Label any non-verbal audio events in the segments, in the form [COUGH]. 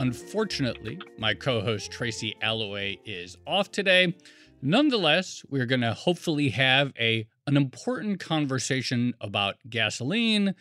Unfortunately, my co host Tracy Alloway is off today. Nonetheless, we're going to hopefully have a an important conversation about gasoline.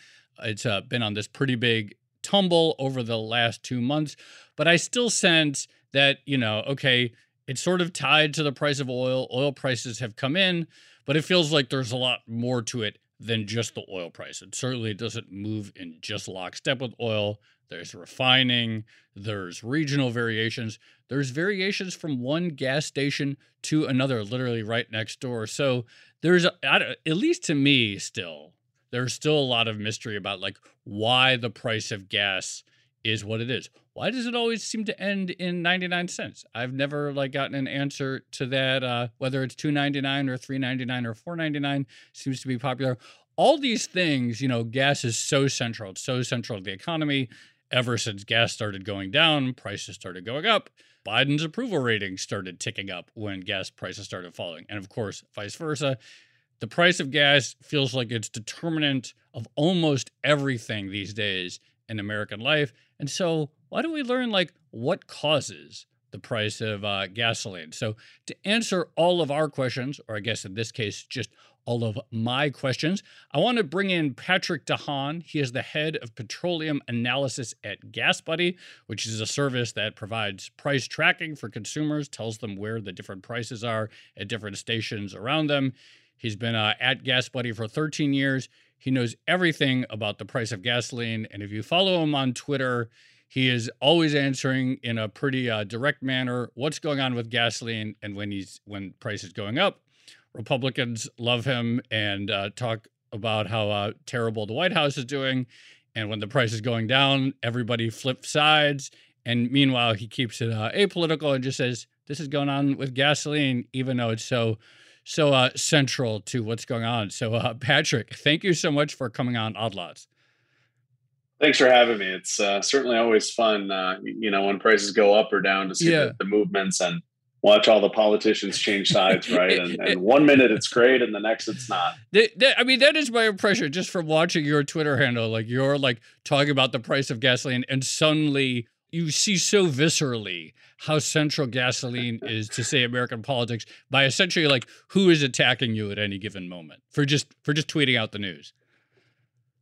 It's uh, been on this pretty big tumble over the last two months, but I still sense that, you know, okay, it's sort of tied to the price of oil. Oil prices have come in, but it feels like there's a lot more to it than just the oil price. It certainly doesn't move in just lockstep with oil. There's refining, there's regional variations, there's variations from one gas station to another, literally right next door. So there's, a, at least to me, still, there's still a lot of mystery about like why the price of gas is what it is. Why does it always seem to end in 99 cents? I've never like gotten an answer to that. Uh, whether it's 2.99 or 3.99 or 4.99 seems to be popular. All these things, you know, gas is so central. It's so central to the economy ever since gas started going down, prices started going up. Biden's approval ratings started ticking up when gas prices started falling. And of course, vice versa. The price of gas feels like it's determinant of almost everything these days in American life. And so, why don't we learn like what causes the price of uh, gasoline? So, to answer all of our questions, or I guess in this case, just all of my questions. I want to bring in Patrick DeHaan. He is the head of petroleum analysis at GasBuddy, which is a service that provides price tracking for consumers, tells them where the different prices are at different stations around them. He's been uh, at GasBuddy for 13 years. He knows everything about the price of gasoline. And if you follow him on Twitter, he is always answering in a pretty uh, direct manner what's going on with gasoline and when he's when price is going up Republicans love him and uh, talk about how uh, terrible the White House is doing. And when the price is going down, everybody flips sides. And meanwhile, he keeps it uh, apolitical and just says, this is going on with gasoline, even though it's so so uh, central to what's going on. So, uh, [LAUGHS] Patrick, thank you so much for coming on Odd Lots. Thanks for having me. It's uh, certainly always fun, uh, you know, when prices go up or down to see yeah. the, the, movements and watch all the politicians change sides, right? And, and, one minute it's great, and the next it's not. I mean, that is my impression just from watching your Twitter handle. Like you're like talking about the price of gasoline, and suddenly you see so viscerally how central gasoline [LAUGHS] is to say American politics by essentially like who is attacking you at any given moment for just for just tweeting out the news.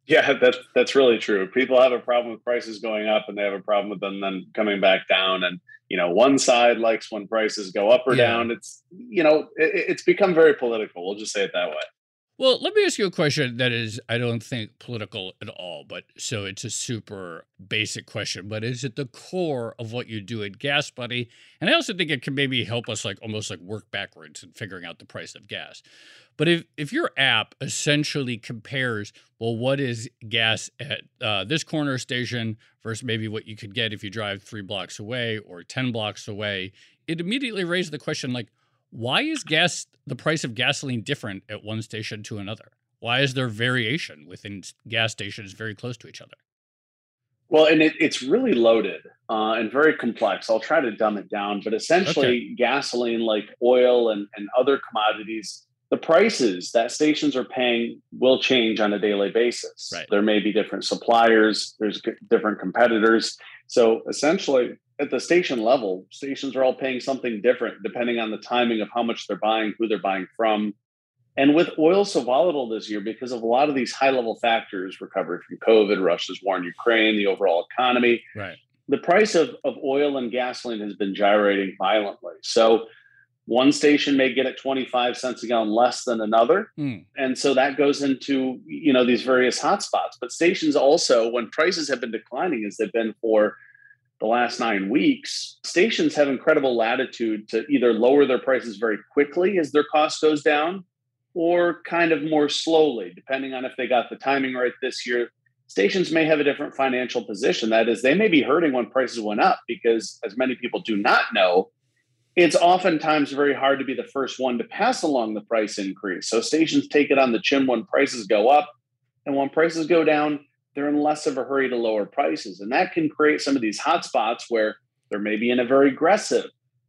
Yeah, that's that's really true. People have a problem with prices going up, and they have a problem with them then coming back down. And you know, one side likes when prices go up or yeah. down. It's you know, it, it's become very political. We'll just say it that way. Well, let me ask you a question that is, I don't think political at all, but so it's a super basic question, but is it the core of what you do at GasBuddy? And I also think it can maybe help us like almost like work backwards in figuring out the price of gas. But if, if your app essentially compares, well, what is gas at uh, this corner station versus maybe what you could get if you drive three blocks away or 10 blocks away, it immediately raises the question like, why is gas the price of gasoline different at one station to another? Why is there variation within gas stations very close to each other? Well, and it, it's really loaded uh, and very complex. I'll try to dumb it down, but essentially, okay. gasoline, like oil and, and other commodities, the prices that stations are paying will change on a daily basis. Right. There may be different suppliers, there's different competitors. So essentially, at the station level, stations are all paying something different depending on the timing of how much they're buying, who they're buying from. And with oil so volatile this year because of a lot of these high level factors, recovery from COVID, Russia's war in Ukraine, the overall economy, right. the price of, of oil and gasoline has been gyrating violently. So one station may get it 25 cents a gallon less than another. Mm. And so that goes into, you know, these various hotspots. But stations also, when prices have been declining as they've been for the last nine weeks, stations have incredible latitude to either lower their prices very quickly as their cost goes down or kind of more slowly, depending on if they got the timing right this year. Stations may have a different financial position. That is, they may be hurting when prices went up because, as many people do not know, it's oftentimes very hard to be the first one to pass along the price increase. So stations take it on the chin when prices go up. And when prices go down, they're in less of a hurry to lower prices. And that can create some of these hot spots where there may be in a very aggressive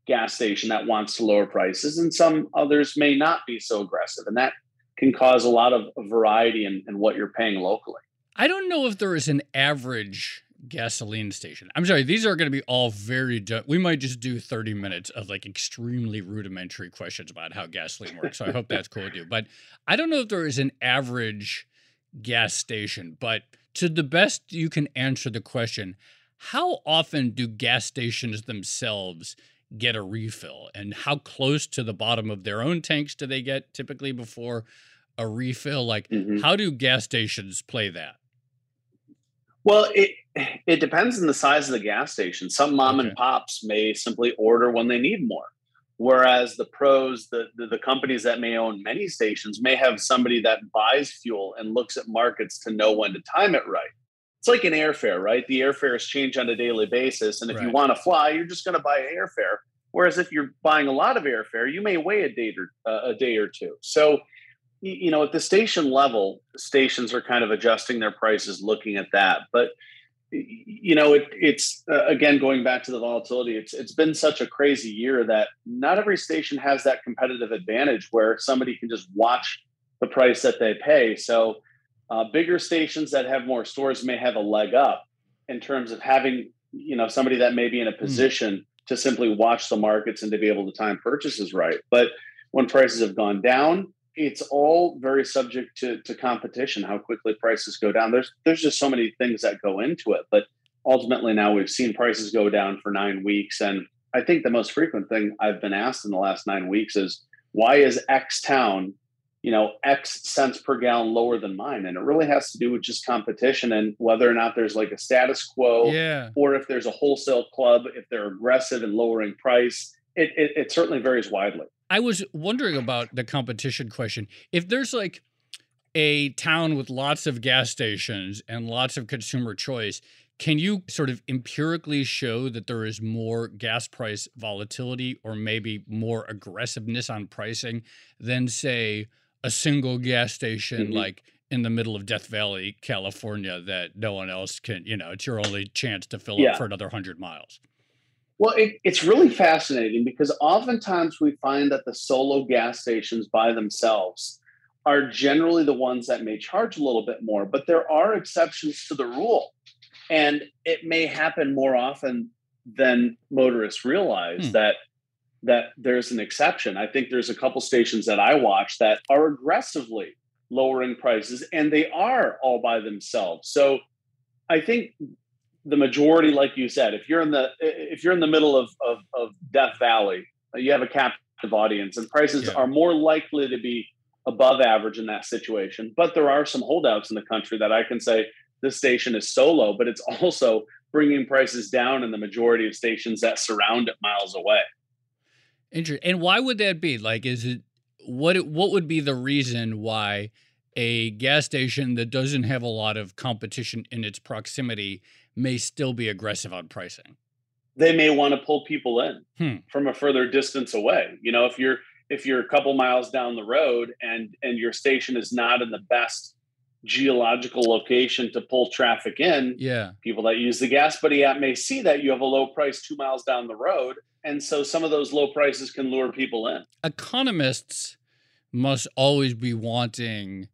gas station that wants to lower prices, and some others may not be so aggressive. And that can cause a lot of variety in, in what you're paying locally. I don't know if there is an average gasoline station. I'm sorry, these are going to be all very. Du- we might just do 30 minutes of like extremely rudimentary questions about how gasoline works. So I hope that's cool with you. But I don't know if there is an average gas station, but to the best you can answer the question, how often do gas stations themselves get a refill and how close to the bottom of their own tanks do they get typically before a refill? Like, mm-hmm. how do gas stations play that? Well, it it depends on the size of the gas station. Some mom okay. and pops may simply order when they need more, whereas the pros, the, the, the companies that may own many stations, may have somebody that buys fuel and looks at markets to know when to time it right. It's like an airfare, right? The airfares change on a daily basis, and if right. you want to fly, you're just going to buy airfare. Whereas if you're buying a lot of airfare, you may wait a day or uh, a day or two. So you know at the station level stations are kind of adjusting their prices looking at that but you know it, it's uh, again going back to the volatility it's it's been such a crazy year that not every station has that competitive advantage where somebody can just watch the price that they pay so uh, bigger stations that have more stores may have a leg up in terms of having you know somebody that may be in a hmm. position mm. to simply watch the markets and to be able to time purchases right but when prices have gone down it's all very subject to, to competition, how quickly prices go down. There's there's just so many things that go into it. But ultimately now we've seen prices go down for nine weeks. And I think the most frequent thing I've been asked in the last nine weeks is why is X town, you know, X cents per gallon lower than mine? And it really has to do with just competition and whether or not there's like a status quo yeah. or if there's a wholesale club, if they're aggressive in lowering price. It, it, it certainly varies widely. I was wondering about the competition question. If there's like a town with lots of gas stations and lots of consumer choice, can you sort of empirically show that there is more gas price volatility or maybe more aggressiveness on pricing than, say, a single gas station mm-hmm. like in the middle of Death Valley, California, that no one else can, you know, it's your only chance to fill yeah. up for another 100 miles? Well, it, it's really fascinating because oftentimes we find that the solo gas stations by themselves are generally the ones that may charge a little bit more, but there are exceptions to the rule. And it may happen more often than motorists realize hmm. that that there's an exception. I think there's a couple stations that I watch that are aggressively lowering prices and they are all by themselves. So I think the majority, like you said, if you're in the if you're in the middle of of, of Death Valley, you have a captive audience, and prices yeah. are more likely to be above average in that situation. But there are some holdouts in the country that I can say this station is so low, but it's [LAUGHS] also bringing prices down in the majority of stations that surround it miles away. Interesting. And why would that be? Like, is it what? What would be the reason why? A gas station that doesn't have a lot of competition in its proximity may still be aggressive on pricing. They may want to pull people in hmm. from a further distance away. You know, if you're if you're a couple miles down the road and and your station is not in the best geological location to pull traffic in, yeah, people that use the Gas Buddy app may see that you have a low price two miles down the road, and so some of those low prices can lure people in. Economists must always be wanting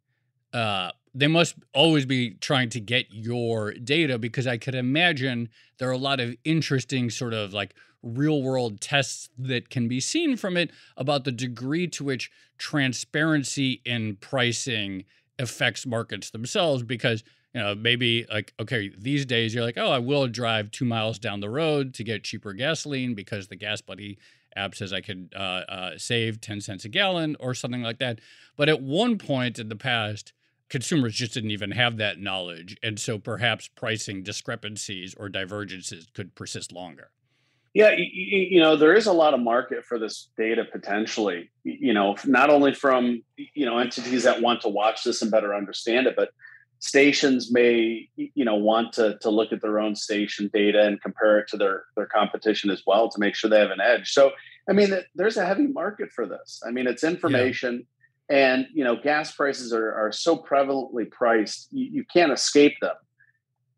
uh they must always be trying to get your data because I could imagine there are a lot of interesting sort of like real world tests that can be seen from it about the degree to which transparency in pricing affects markets themselves because you know maybe like okay these days you're like oh i will drive two miles down the road to get cheaper gasoline because the gas buddy app says i could uh, uh, save 10 cents a gallon or something like that. But at one point in the past consumers just didn't even have that knowledge and so perhaps pricing discrepancies or divergences could persist longer yeah, you, you, know, there is a lot of market for this data potentially, you know, not only from, you know, entities that want to watch this and better understand it, but stations may, you know, want to, to look at their own station data and compare it to their, their competition as well to make sure they have an edge. So, I mean, there's a heavy market for this. I mean, it's information yeah. And, you know, gas prices are, are so prevalently priced, you, you can't escape them.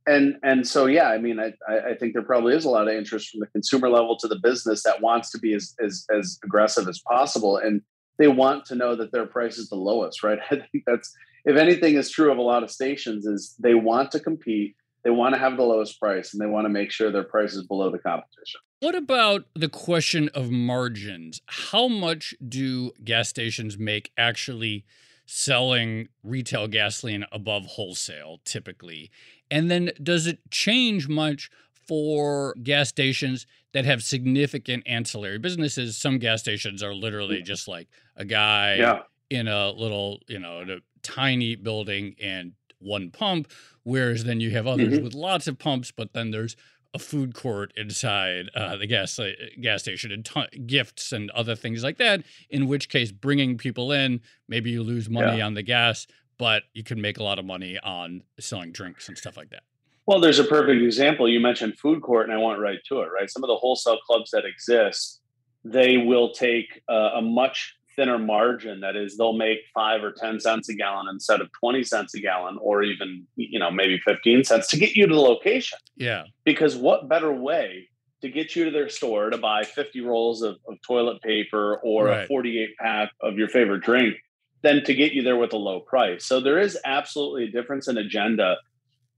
And and so yeah i mean I, I think there probably is a lot of interest from the consumer level to the business that wants to be as as, as aggressive as possible. And they want to know that their price is the lowest right? [LAUGHS] I think that's if anything is true of a lot of stations is they want to compete they want to have the lowest price and they want to make sure their price is below the competition what about the question of margins how much do gas stations make actually selling retail gasoline above wholesale typically? And then does it change much for gas stations that have significant ancillary businesses? Some gas stations are literally just like a guy yeah. in a little, you know, a tiny building and one pump, whereas then you have others mm-hmm. with lots of pumps, but then there's a food court inside uh, the gas uh, gas station and t- gifts and other things like that. In which case, bringing people in, maybe you lose money yeah. on the gas, but you can make a lot of money on selling drinks and stuff like that. Well, there's a perfect example. You mentioned food court, and I went right to it. Right, some of the wholesale clubs that exist, they will take uh, a much thinner margin. That is, they'll make five or 10 cents a gallon instead of 20 cents a gallon, or even, you know, maybe 15 cents to get you to the location. Yeah. Because what better way to get you to their store to buy 50 rolls of, of toilet paper or right. a 48 pack of your favorite drink than to get you there with a low price? So there is absolutely a difference in agenda.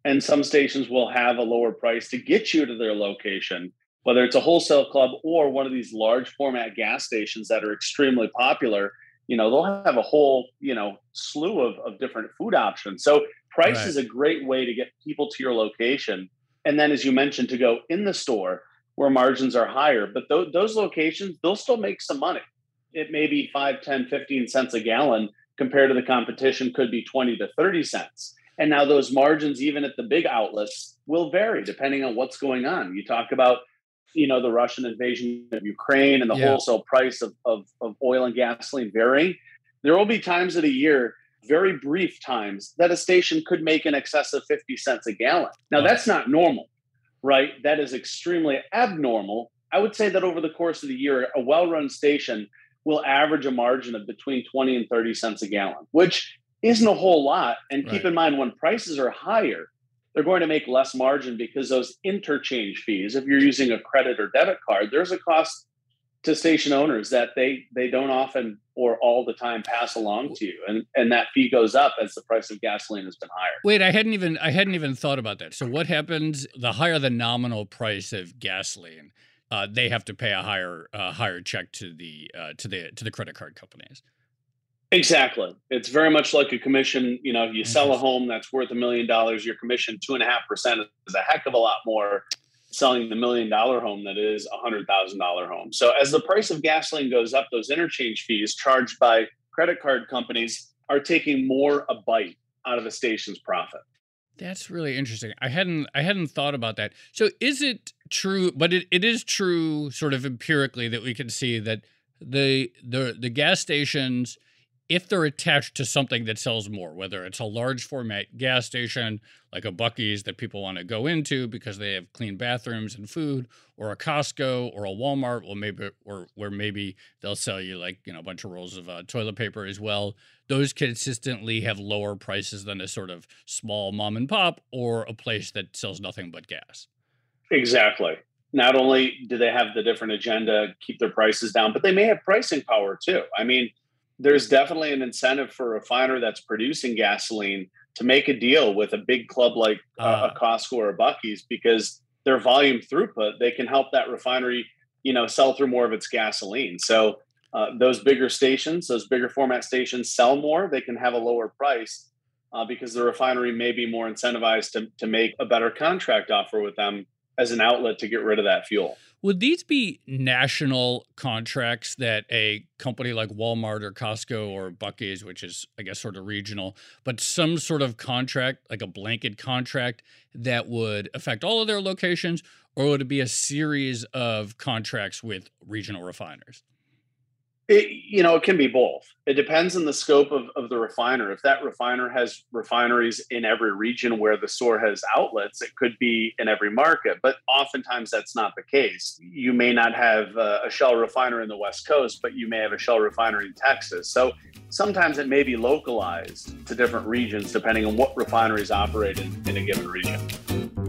And some stations will have a lower price to get you to their location whether it's a wholesale club or one of these large format gas stations that are extremely popular, you know, they'll have a whole, you know, slew of, of different food options. So price right. is a great way to get people to your location. And then, as you mentioned, to go in the store where margins are higher, but th- those locations, they'll still make some money. It may be 5, 10, 15 cents a gallon compared to the competition could be 20 to 30 cents. And now those margins, even at the big outlets, will vary depending on what's going on. You talk about you know the Russian invasion of Ukraine and the yeah. wholesale price of, of, of oil and gasoline varying, there will be times of the year, very brief times, that a station could make in excess of 50 cents a gallon. Now, that's not normal, right? That is extremely abnormal. I would say that over the course of the year, a well run station will average a margin of between 20 and 30 cents a gallon, which isn't a whole lot. And right. keep in mind, when prices are higher, they're going to make less margin because those interchange fees, if you're using a credit or debit card, there's a cost to station owners that they they don't often or all the time pass along to you. And and that fee goes up as the price of gasoline has been higher. Wait i hadn't even i hadn't even thought about that. So what happens the higher the nominal price of gasoline uh, they have to pay a higher uh, higher check to the uh, to the to the credit card companies Exactly. It's very much like a commission. You know, if you sell a mm-hmm. home that's worth a million dollars, your commission two and a half percent is a heck of a lot more selling the million dollar home that is a hundred thousand dollar home. So as the price of gasoline goes up, those interchange fees charged by credit card companies are taking more a bite out of the station's profit. That's really interesting. I hadn't I hadn't thought about that. So is it true, but it, it is true sort of empirically that we can see that the the the gas stations if they're attached to something that sells more, whether it's a large format gas station like a Buc-ee's that people want to go into because they have clean bathrooms and food, or a Costco or a Walmart, well maybe or where maybe they'll sell you like you know a bunch of rolls of uh, toilet paper as well. Those consistently have lower prices than a sort of small mom and pop or a place that sells nothing but gas. Exactly. Not only do they have the different agenda, keep their prices down, but they may have pricing power too. I mean, there's definitely an incentive for a refiner that's producing gasoline to make a deal with a big club like uh, a Costco or a Buc-ee's because their volume throughput, they can help that refinery, you know, sell through more of its gasoline. So uh, those bigger stations, those bigger format stations sell more, they can have a lower price uh, because the refinery may be more incentivized to, to make a better contract offer with them as an outlet to get rid of that fuel. Would these be national contracts that a company like Walmart or Costco or Buc-ee's, which is I guess sort of regional, but some sort of contract, like a blanket contract that would affect all of their locations, or would it be a series of contracts with regional refiners? It, you know, it can be both. It depends on the scope of, of the refiner. If that refiner has refineries in every region where the store has outlets, it could be in every market. But oftentimes that's not the case. You may not have a, a Shell refiner in the West Coast, but you may have a Shell refinery in Texas. So sometimes it may be localized to different regions depending on what refineries operate in, in a given region.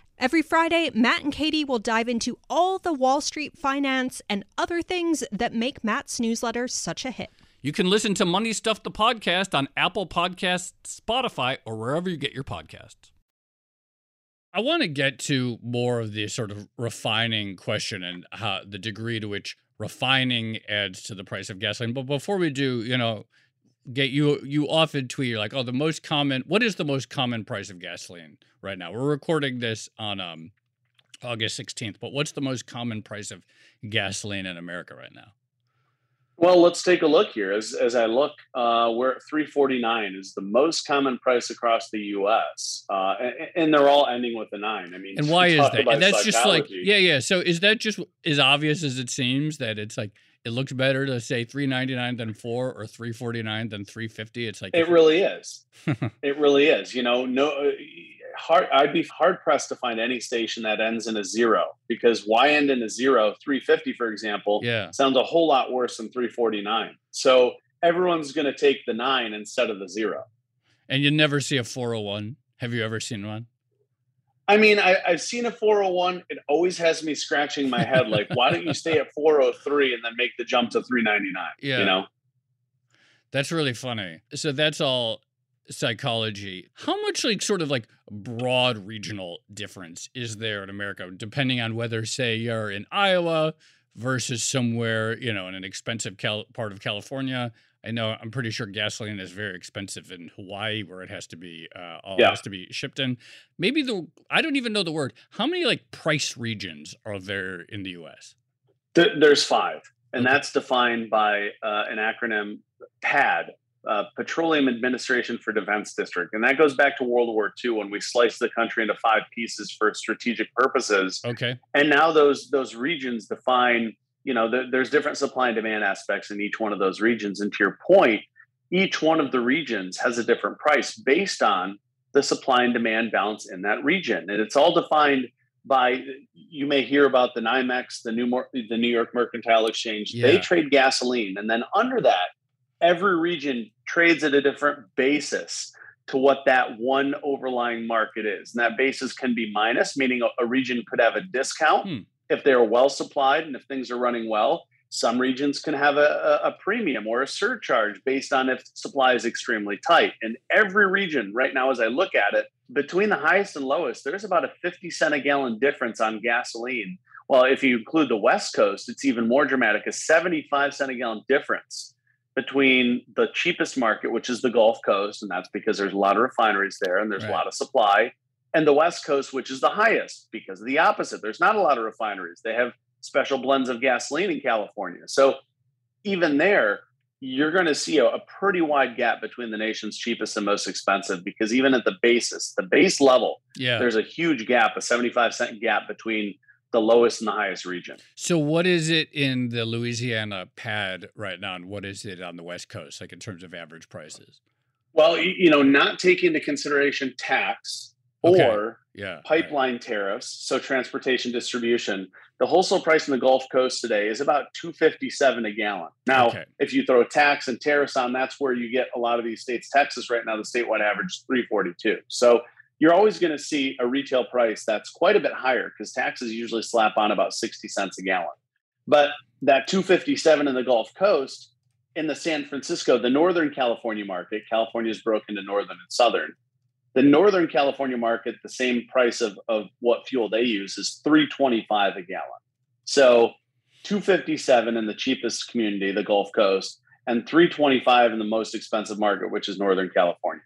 Every Friday, Matt and Katie will dive into all the Wall Street finance and other things that make Matt's newsletter such a hit. You can listen to Money Stuff the podcast on Apple Podcasts, Spotify, or wherever you get your podcasts. I want to get to more of the sort of refining question and how the degree to which refining adds to the price of gasoline. But before we do, you know, get you you often tweet you're like oh the most common what is the most common price of gasoline right now? We're recording this on um august 16th but what's the most common price of gasoline in america right now? Well let's take a look here. As, as i look uh, we're at 349 is the most common price across the us uh, and, and, they're all ending with a nine. I mean and why is that? and that's just like yeah yeah. So is that just as obvious as it seems that it's like it looks better to say 399 than 4 or 349 than 350 it's like it [LAUGHS] really is. [LAUGHS] It really is you know no uh, hard i'd be hard pressed to find any station that ends in a zero because why end in a zero? 350 for example yeah. sounds a whole lot worse than 349 so everyone's going to take the 9 instead of the 0 and you never see a 401 have you ever seen one I mean, I, have seen a 401. It always has me scratching my head. Like, why don't you stay at 403 and then make the jump to 399? Yeah. You know? That's really funny. So that's all psychology. How much, like, sort of like broad regional difference is there in America, depending on whether, say, you're in Iowa versus somewhere, you know, in an expensive cal- part of California I know I'm pretty sure gasoline is very expensive in Hawaii, where it has to be uh, all yeah. has to be shipped in. Maybe the I don't even know the word. How many like price regions are there in the U.S.? There's five, and okay. that's defined by uh, an acronym PAD, uh, Petroleum Administration for Defense District, and that goes back to World War II when we sliced the country into five pieces for strategic purposes. Okay, and now those those regions define you know, the, there's different supply and demand aspects in each one of those regions. And to your point, each one of the regions has a different price based on the supply and demand balance in that region. And it's all defined by you may hear about the NYMEX, the New the New York Mercantile Exchange. Yeah. They trade gasoline, and then under that, every region trades at a different basis to what that one overlying market is. And that basis can be minus, meaning a, a region could have a discount. Hmm if they're well supplied and if things are running well. Some regions can have a, a premium or a surcharge based on if supply is extremely tight. And every region right now, as I look at it, between the highest and lowest, there's about a 50 cent a gallon difference on gasoline. Well, if you include the West Coast, it's even more dramatic a 75 cent a gallon difference between the cheapest market, which is the Gulf Coast, and that's because there's a lot of refineries there and there's right. a lot of supply, and the West Coast, which is the highest because of the opposite. There's not a lot of refineries. They have special blends of gasoline in California. So even there, you're going to see a, a, pretty wide gap between the nation's cheapest and most expensive because even at the basis, the base level, yeah. there's a huge gap, a 75 cent gap between the lowest and the highest region. So, what is it in the Louisiana pad right now, and what is it on the West Coast, like in terms of average prices? Well, you know, not taking into consideration tax okay. or yeah, pipeline right. tariffs, so transportation distribution, the wholesale price in the Gulf Coast today is about 257 a gallon. Now, okay. if you throw tax and tariffs on, that's where you get a lot of these states. Texas right now, the statewide average is 342. So you're always going to see a retail price that's quite a bit higher because taxes usually slap on about 60 cents a gallon. But that 257 in the Gulf Coast, in the San Francisco, the Northern California market, California is broken to Northern and Southern. The Northern California market, the same price of, of what fuel they use is 325 a gallon. So 257 in the cheapest community, the Gulf Coast, and 325 in the most expensive market, which is Northern California.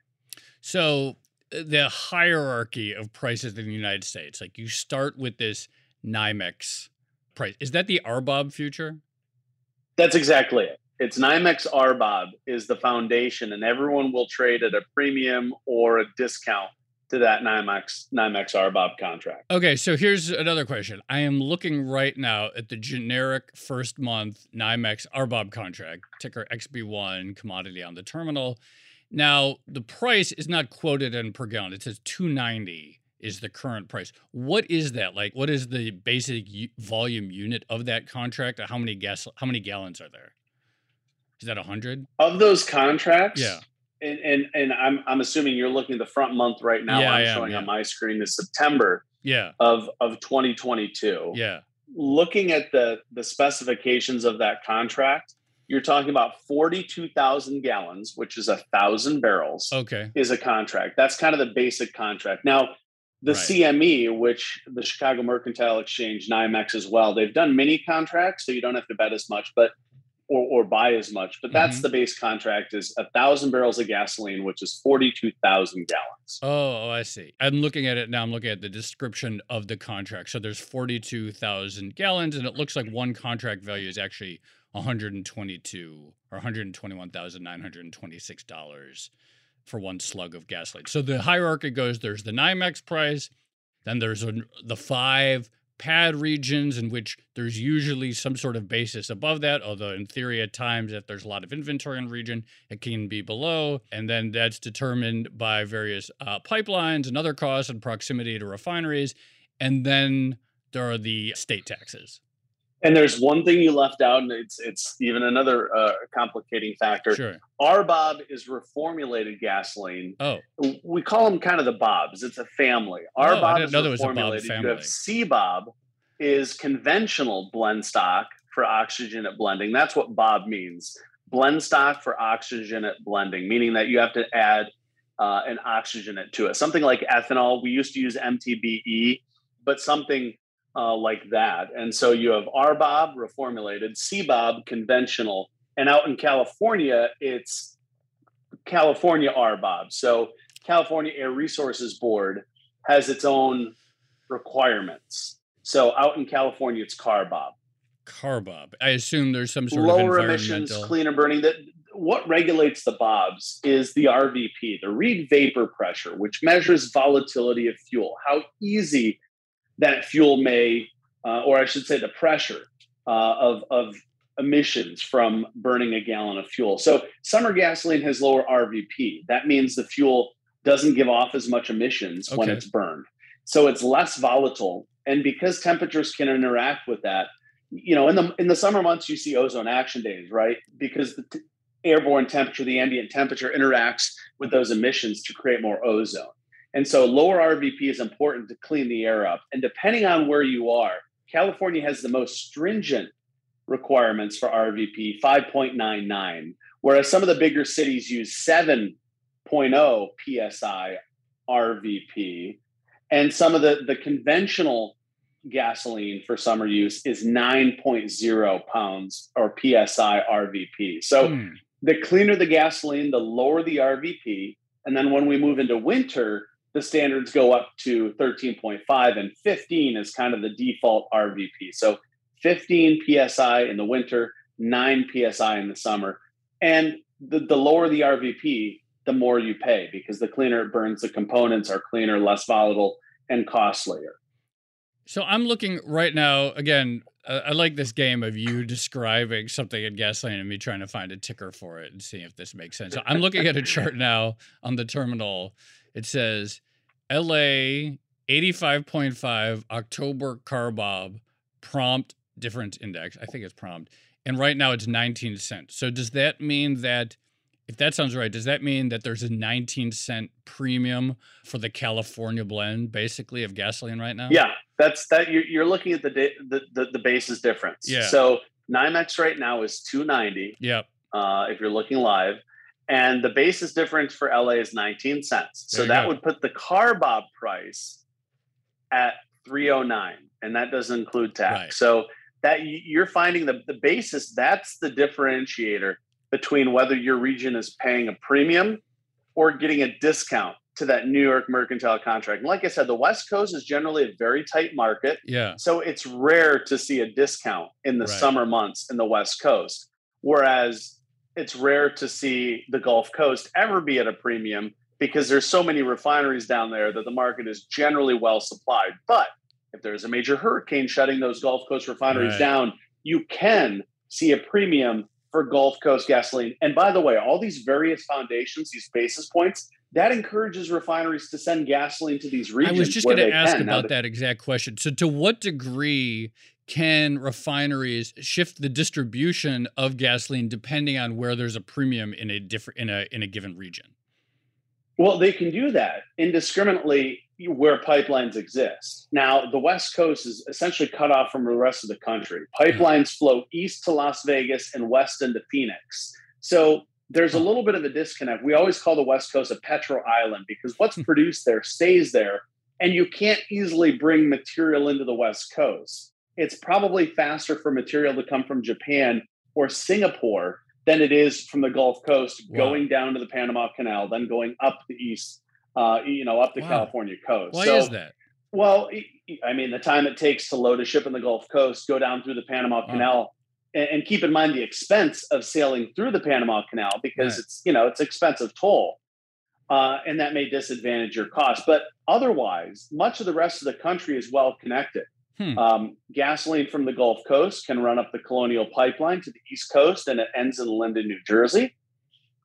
So uh, the hierarchy of prices in the United States. Like you start with this NYMEX price. Is that the RBOB future? That's exactly it. It's NYMEX RBOB is the foundation, and everyone will trade at a premium or a discount to that NYMEX NYMEX RBOB contract. Okay, so here's another question. I am looking right now at the generic first month NYMEX RBOB contract, ticker XB1 commodity on the terminal. Now, the price is not quoted in per gallon. It says 290 is the current price. What is that? Like what is the basic u- volume unit of that contract? How many gas how many gallons are there? Is that a 100? Of those contracts? Yeah. And and and I'm I'm assuming you're looking at the front month right now yeah, I'm showing yeah. on my screen is September yeah. of of 2022. Yeah. Looking at the the specifications of that contract, you're talking about 42,000 gallons, which is a thousand barrels. Okay. Is a contract. That's kind of the basic contract. Now, the right. CME, which the Chicago Mercantile Exchange, NYMEX as well, they've done mini contracts, so you don't have to bet as much, but or, or buy as much. But that's mm-hmm. the base contract is a thousand barrels of gasoline, which is 42,000 gallons. Oh, oh, I see. I'm looking at it now. I'm looking at the description of the contract. So there's 42,000 gallons, and it looks like one contract value is actually 122 or 121,926 dollars for one slug of gasoline. So the hierarchy goes: there's the NYMEX price, then there's a, the five pad regions in which there's usually some sort of basis above that although in theory at times if there's a lot of inventory in region it can be below and then that's determined by various uh, pipelines and other costs and proximity to refineries and then there are the state taxes and there's one thing you left out, and it's it's even another uh, complicating factor. Sure. RBOB is reformulated gasoline. Oh, we call them kind of the Bobs. It's a family. RBOB oh, is reformulated. You have CBOB is conventional blend stock for oxygenate blending. That's what Bob means. Blend stock for oxygenate blending, meaning that you have to add uh, an oxygenate to it. Something like ethanol. We used to use MTBE, but something uh, like that. And so you have RBOB reformulated, CBOB conventional, and out in California, it's California RBOB. So California Air Resources Board has its own requirements. So out in California, it's CARBOB. CARBOB. I assume there's some sort of lower of emissions, cleaner burning. That what regulates the bobs is the RVP, the Reid vapor pressure, which measures volatility of fuel. How easy that fuel may, uh, or I should say, the pressure uh, of, of emissions from burning a gallon of fuel. So summer gasoline has lower RVP. That means the fuel doesn't give off as much emissions okay. when it's burned. So it's less volatile. And because temperatures can interact with that, you know, in the in the summer months you see ozone action days, right? Because the t- airborne temperature, the ambient temperature interacts with those emissions to create more ozone. And so lower RVP is important to clean the air up. And depending on where you are, California has the most stringent requirements for RVP 5.99, whereas some of the bigger cities use 7.0 psi RVP, and some of the, the conventional gasoline for summer use is 9.0 pounds or psi RVP. So hmm. the cleaner the gasoline, the lower the RVP. And then when we move into winter, the standards go up to 13.5 and 15 is kind of the default RVP. So 15 psi in the winter, 9 psi in the summer. And the, the lower the RVP, the more you pay because the cleaner it burns, the components are cleaner, less volatile, and costlier. So I'm looking right now, again, I like this game of you describing something in gasoline and me trying to find a ticker for it and seeing if this makes sense. So I'm looking at a chart [LAUGHS] now on the terminal. It says LA 85.5 October CARBOB prompt difference index. I think it's prompt. And right now it's 19 cents. So does that mean that if that sounds right, does that mean that there's a 19 cent premium for the California blend, basically, of gasoline right now? Yeah, that's that. You're, you're looking at the, the the the basis difference. Yeah. So NYMEX right now is 290. Yep. Uh, if you're looking live, and the basis difference for LA is 19 cents. so that go. would put the CARBOB price at 309, and that doesn't include tax. Right. So that you're finding the the basis. That's the differentiator between whether your region is paying a premium or getting a discount to that New York mercantile contract. And like I said, the West Coast is generally a very tight market. Yeah. So it's rare to see a discount in the right. summer months in the West Coast. Whereas it's rare to see the Gulf Coast ever be at a premium because there's so many refineries down there that the market is generally well supplied. But if there's a major hurricane shutting those Gulf Coast refineries right. down, you can see a premium for Gulf Coast gasoline. And by the way, all these various foundations, these basis points, that encourages refineries to send gasoline to these regions. I was just going to ask about that exact question. So, to what degree can refineries shift the distribution of gasoline depending on where there's a premium in a different in a in a given region? Well, they can do that indiscriminately where pipelines exist. Now, the West Coast is essentially cut off from the rest of the country. Pipelines flow east to Las Vegas and west into Phoenix. So there's a little bit of a disconnect. We always call the West Coast a petro island because what's hmm. produced there stays there, and you can't easily bring material into the West Coast. It's probably faster for material to come from Japan or Singapore than it is from the Gulf Coast wow. going down to the Panama Canal, then going up the east uh, you know, up the wow. California coast. Why so, is that? Well, I mean, the time it takes to load a ship in the Gulf Coast, go down through the Panama Canal, and, and, keep in mind the expense of sailing through the Panama Canal because right. it's you know it's expensive toll, uh, and that may disadvantage your cost. But otherwise, much of the rest of the country is well connected. Hmm. Um, gasoline from the Gulf Coast can run up the Colonial Pipeline to the East Coast, and it ends in Linden, New Jersey.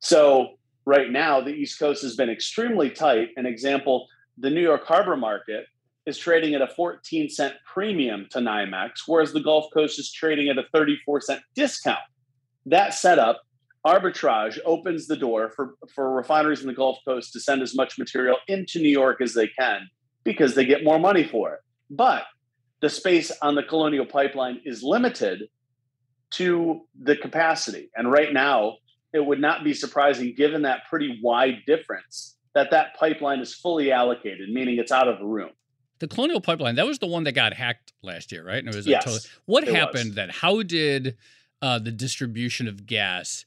So right now, the East Coast has been extremely tight. An example, the New York Harbor market is trading at a 14 cent premium to NYMEX, whereas the Gulf Coast is trading at a 34 cent discount. That setup, arbitrage, opens the door for, for refineries in the Gulf Coast to send as much material into New York as they can because they get more money for it. But the space on the Colonial Pipeline is limited to the capacity. And right now, it would not be surprising, given that pretty wide difference, that that pipeline is fully allocated, meaning it's out of the room. The Colonial Pipeline, that was the one that got hacked last year, right? And it was yes, totally, what happened was. then? How did uh, the distribution of gas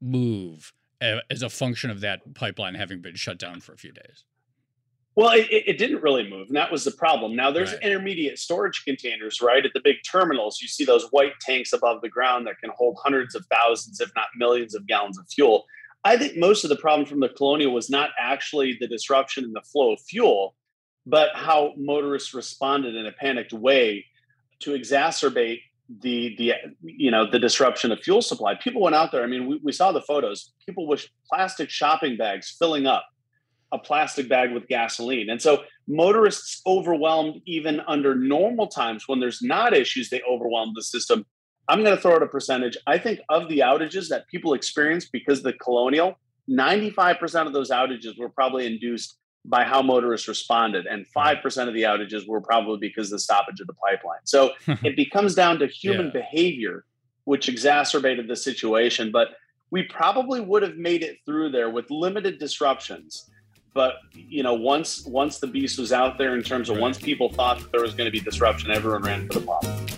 move as a function of that pipeline having been shut down for a few days? Well, it, it, didn't really move, and that was the problem. Now, there's right. intermediate storage containers, right? At the big terminals, you see those white tanks above the ground that can hold hundreds of thousands, if not millions, of gallons of fuel. I think most of the problem from the Colonial was not actually the disruption in the flow of fuel, but how motorists responded in a panicked way to exacerbate the the you know the disruption of fuel supply. People went out there. I mean, we, we saw the photos. People with plastic shopping bags filling up a plastic bag with gasoline. And so motorists overwhelmed even under normal times when there's not issues, they overwhelm the system. I'm going to throw out a percentage. I think of the outages that people experienced because the colonial, 95% of those outages were probably induced by how motorists responded, and 5% of the outages were probably because of the stoppage of the pipeline. So [LAUGHS] it becomes down to human yeah. behavior which exacerbated the situation. But we probably would have made it through there with limited disruptions. But you know, once once the beast was out there in terms of once people thought that there was going to be disruption, everyone ran for the bottom.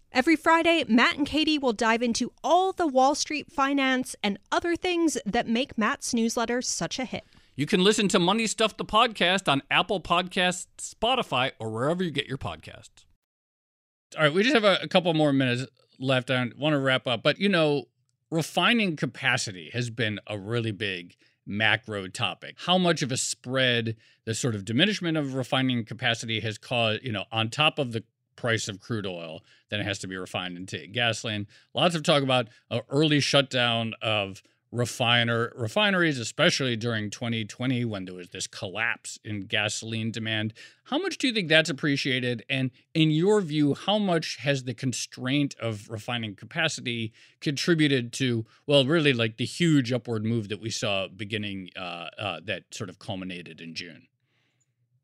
Every Friday, Matt and Katie will dive into all the Wall Street finance and other things that make Matt's newsletter such a hit. You can listen to Money Stuff the podcast on Apple Podcasts, Spotify, or wherever you get your podcasts. All right, we just have a, a couple more minutes left. I want to wrap up, but you know, refining capacity has been a really big macro topic. How much of a spread the sort of diminishment of refining capacity has caused, you know, on top of the price of crude oil, then it has to be refined into gasoline. Lots of talk about an early shutdown of refiner refineries, especially during 2020 when there was this collapse in gasoline demand. How much do you think that's appreciated? And in your view, how much has the constraint of refining capacity contributed to, well, really like the huge upward move that we saw beginning uh, uh, that sort of culminated in June?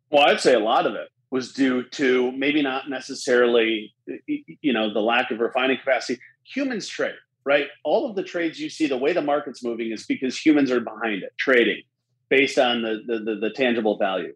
Well, I'd say a lot of it was due to maybe not necessarily you know the lack of refining capacity. Humans trade right? All of the trades you see the way the market's moving is because humans are behind it trading based on the the, the, the tangible value.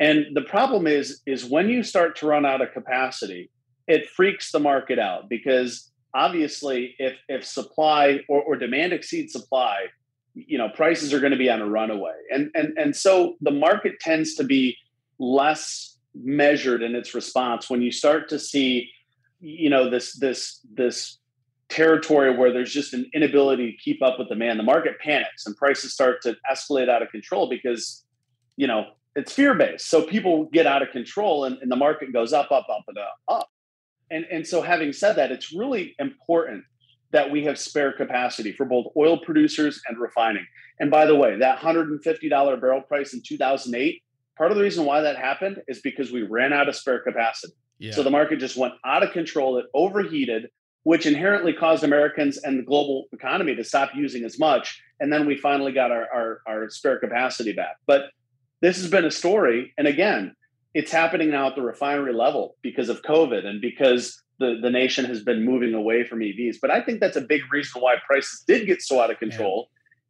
And the problem is is when you start to run out of capacity it freaks the market out because obviously if if supply or, or demand exceeds supply you know prices are going to be on a runaway. And and and so the market tends to be less measured in its response when you start to see you know this this this territory where there's just an inability to keep up with demand the market panics and prices start to escalate out of control because you know it's fear based so people get out of control and, and the market goes up up up and up up. And and so having said that it's really important that we have spare capacity for both oil producers and refining. And by the way that $150 barrel price in 2008 Part of the reason why that happened is because we ran out of spare capacity. Yeah. So the market just went out of control. It overheated, which inherently caused Americans and the global economy to stop using as much. And then we finally got our, our, our spare capacity back. But this has been a story. And again, it's happening now at the refinery level because of COVID and because the, the nation has been moving away from EVs. But I think that's a big reason why prices did get so out of control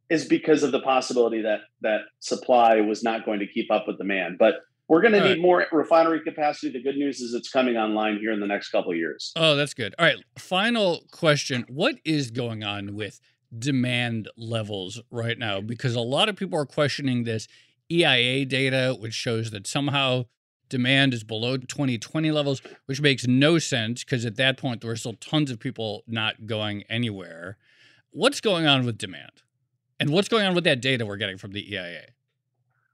is because of the possibility that that supply was not going to keep up with demand. But we're going to need right. more refinery capacity. The good news is it's coming online here in the next couple of years. Oh, that's good. All right, final question: What is going on with demand levels right now? Because a lot of people are questioning this EIA data, which shows that somehow demand is below 2020 levels, which makes no sense because at that point there were still tons of people not going anywhere. What's going on with demand? And what's going on with that data we're getting from the EIA?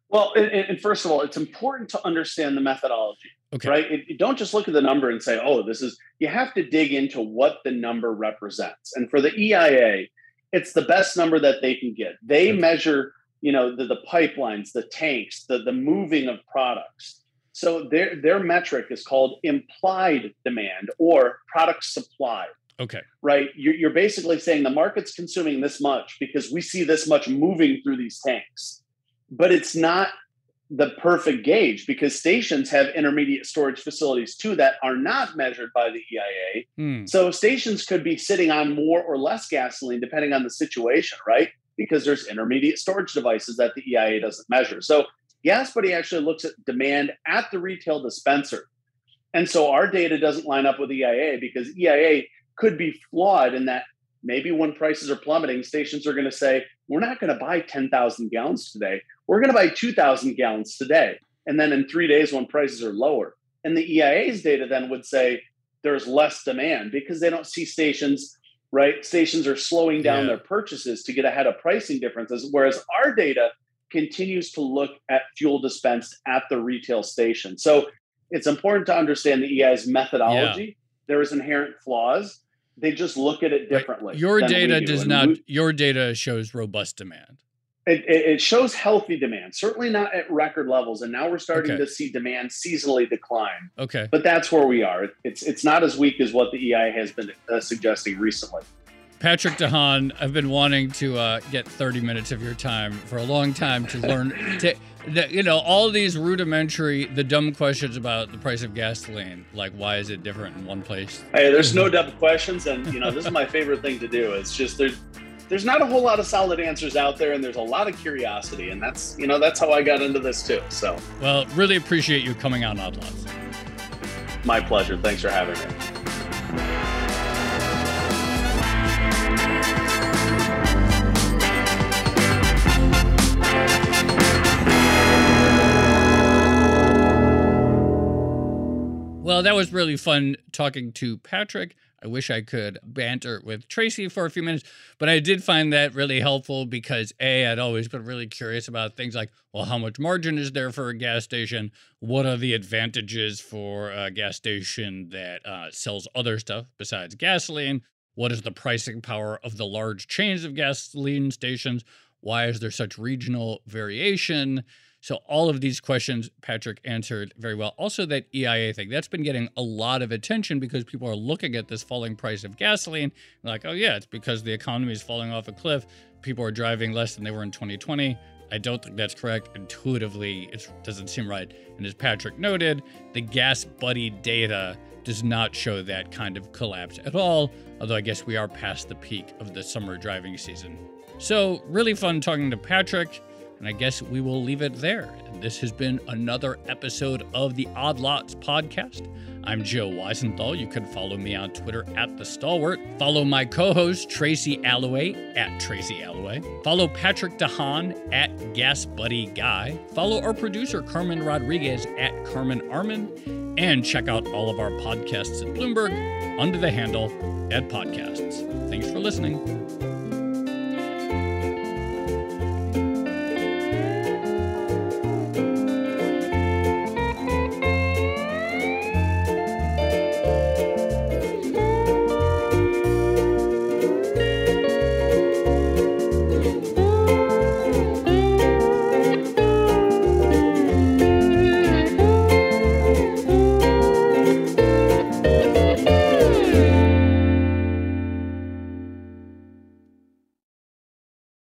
Well, and, and first of all, it's important to understand the methodology. Okay. Right? It, don't just look at the number and say, "Oh, this is." You have to dig into what the number represents. And for the EIA, it's the best number that they can get. They okay. measure, you know, the, the pipelines, the tanks, the the moving of products. So their their metric is called implied demand or product supply. Okay. Right. You're, you're basically saying the market's consuming this much because we see this much moving through these tanks, but it's not the perfect gauge because stations have intermediate storage facilities too that are not measured by the EIA. Hmm. So stations could be sitting on more or less gasoline depending on the situation, right? Because there's intermediate storage devices that the EIA doesn't measure. So GasBuddy actually looks at demand at the retail dispenser. And so our data doesn't line up with EIA because EIA could be flawed in that maybe when prices are plummeting, stations are going to say, we're not going to buy 10,000 gallons today. We're going to buy 2,000 gallons today. And then in three days, when prices are lower. And the EIA's data then would say there's less demand because they don't see stations, right? Stations are slowing down yeah. their purchases to get ahead of pricing differences. Whereas our data continues to look at fuel dispensed at the retail station. So it's important to understand the EIA's methodology. Yeah. There is inherent flaws they just look at it differently. Right. Your data do. does and not. We, your data shows robust demand. It, it, shows healthy demand, certainly not at record levels, and now we're starting okay. to see demand seasonally decline. Okay, but that's where we are. It's it's not as weak as what the EI has been uh, suggesting recently. Patrick DeHaan, I've been wanting to uh, get 30 minutes of your time for a long time to learn to the, you know, all these rudimentary, the dumb questions about the price of gasoline, like why is it different in one place? Hey, there's no dumb questions, and you know, this is my favorite thing to do. It's just there's there's not a whole lot of solid answers out there, and there's a lot of curiosity, and that's you know that's how I got into this too. So, well, really appreciate you coming on Odd Lots. My pleasure. Thanks for having me. Well, that was really fun talking to Patrick. I wish I could banter with Tracy for a few minutes, but I did find that really helpful because A, I'd always been really curious about things like, well, how much margin is there for a gas station? What are the advantages for a gas station that uh, sells other stuff besides gasoline? What is the pricing power of the large chains of gasoline stations? Why is there such regional variation? So all of these questions Patrick answered very well. Also that EIA thing, that's been getting a lot of attention because people are looking at this falling price of gasoline like, "Oh yeah, it's because the economy is falling off a cliff. People are driving less than they were in 2020." I don't think that's correct. Intuitively, it doesn't seem right. And as Patrick noted, the GasBuddy data does not show that kind of collapse at all, although I guess we are past the peak of the summer driving season. So, really fun talking to Patrick. And I guess we will leave it there. This has been another episode of the Odd Lots podcast. I'm Joe Weisenthal. You can follow me on Twitter at The Stalwart. Follow my co host, Tracy Alloway, at Tracy Alloway. Follow Patrick DeHaan at Gas Buddy Guy. Follow our producer, Carmen Rodriguez, at Carmen Armen. And check out all of our podcasts at Bloomberg under the handle at Podcasts. Thanks for listening.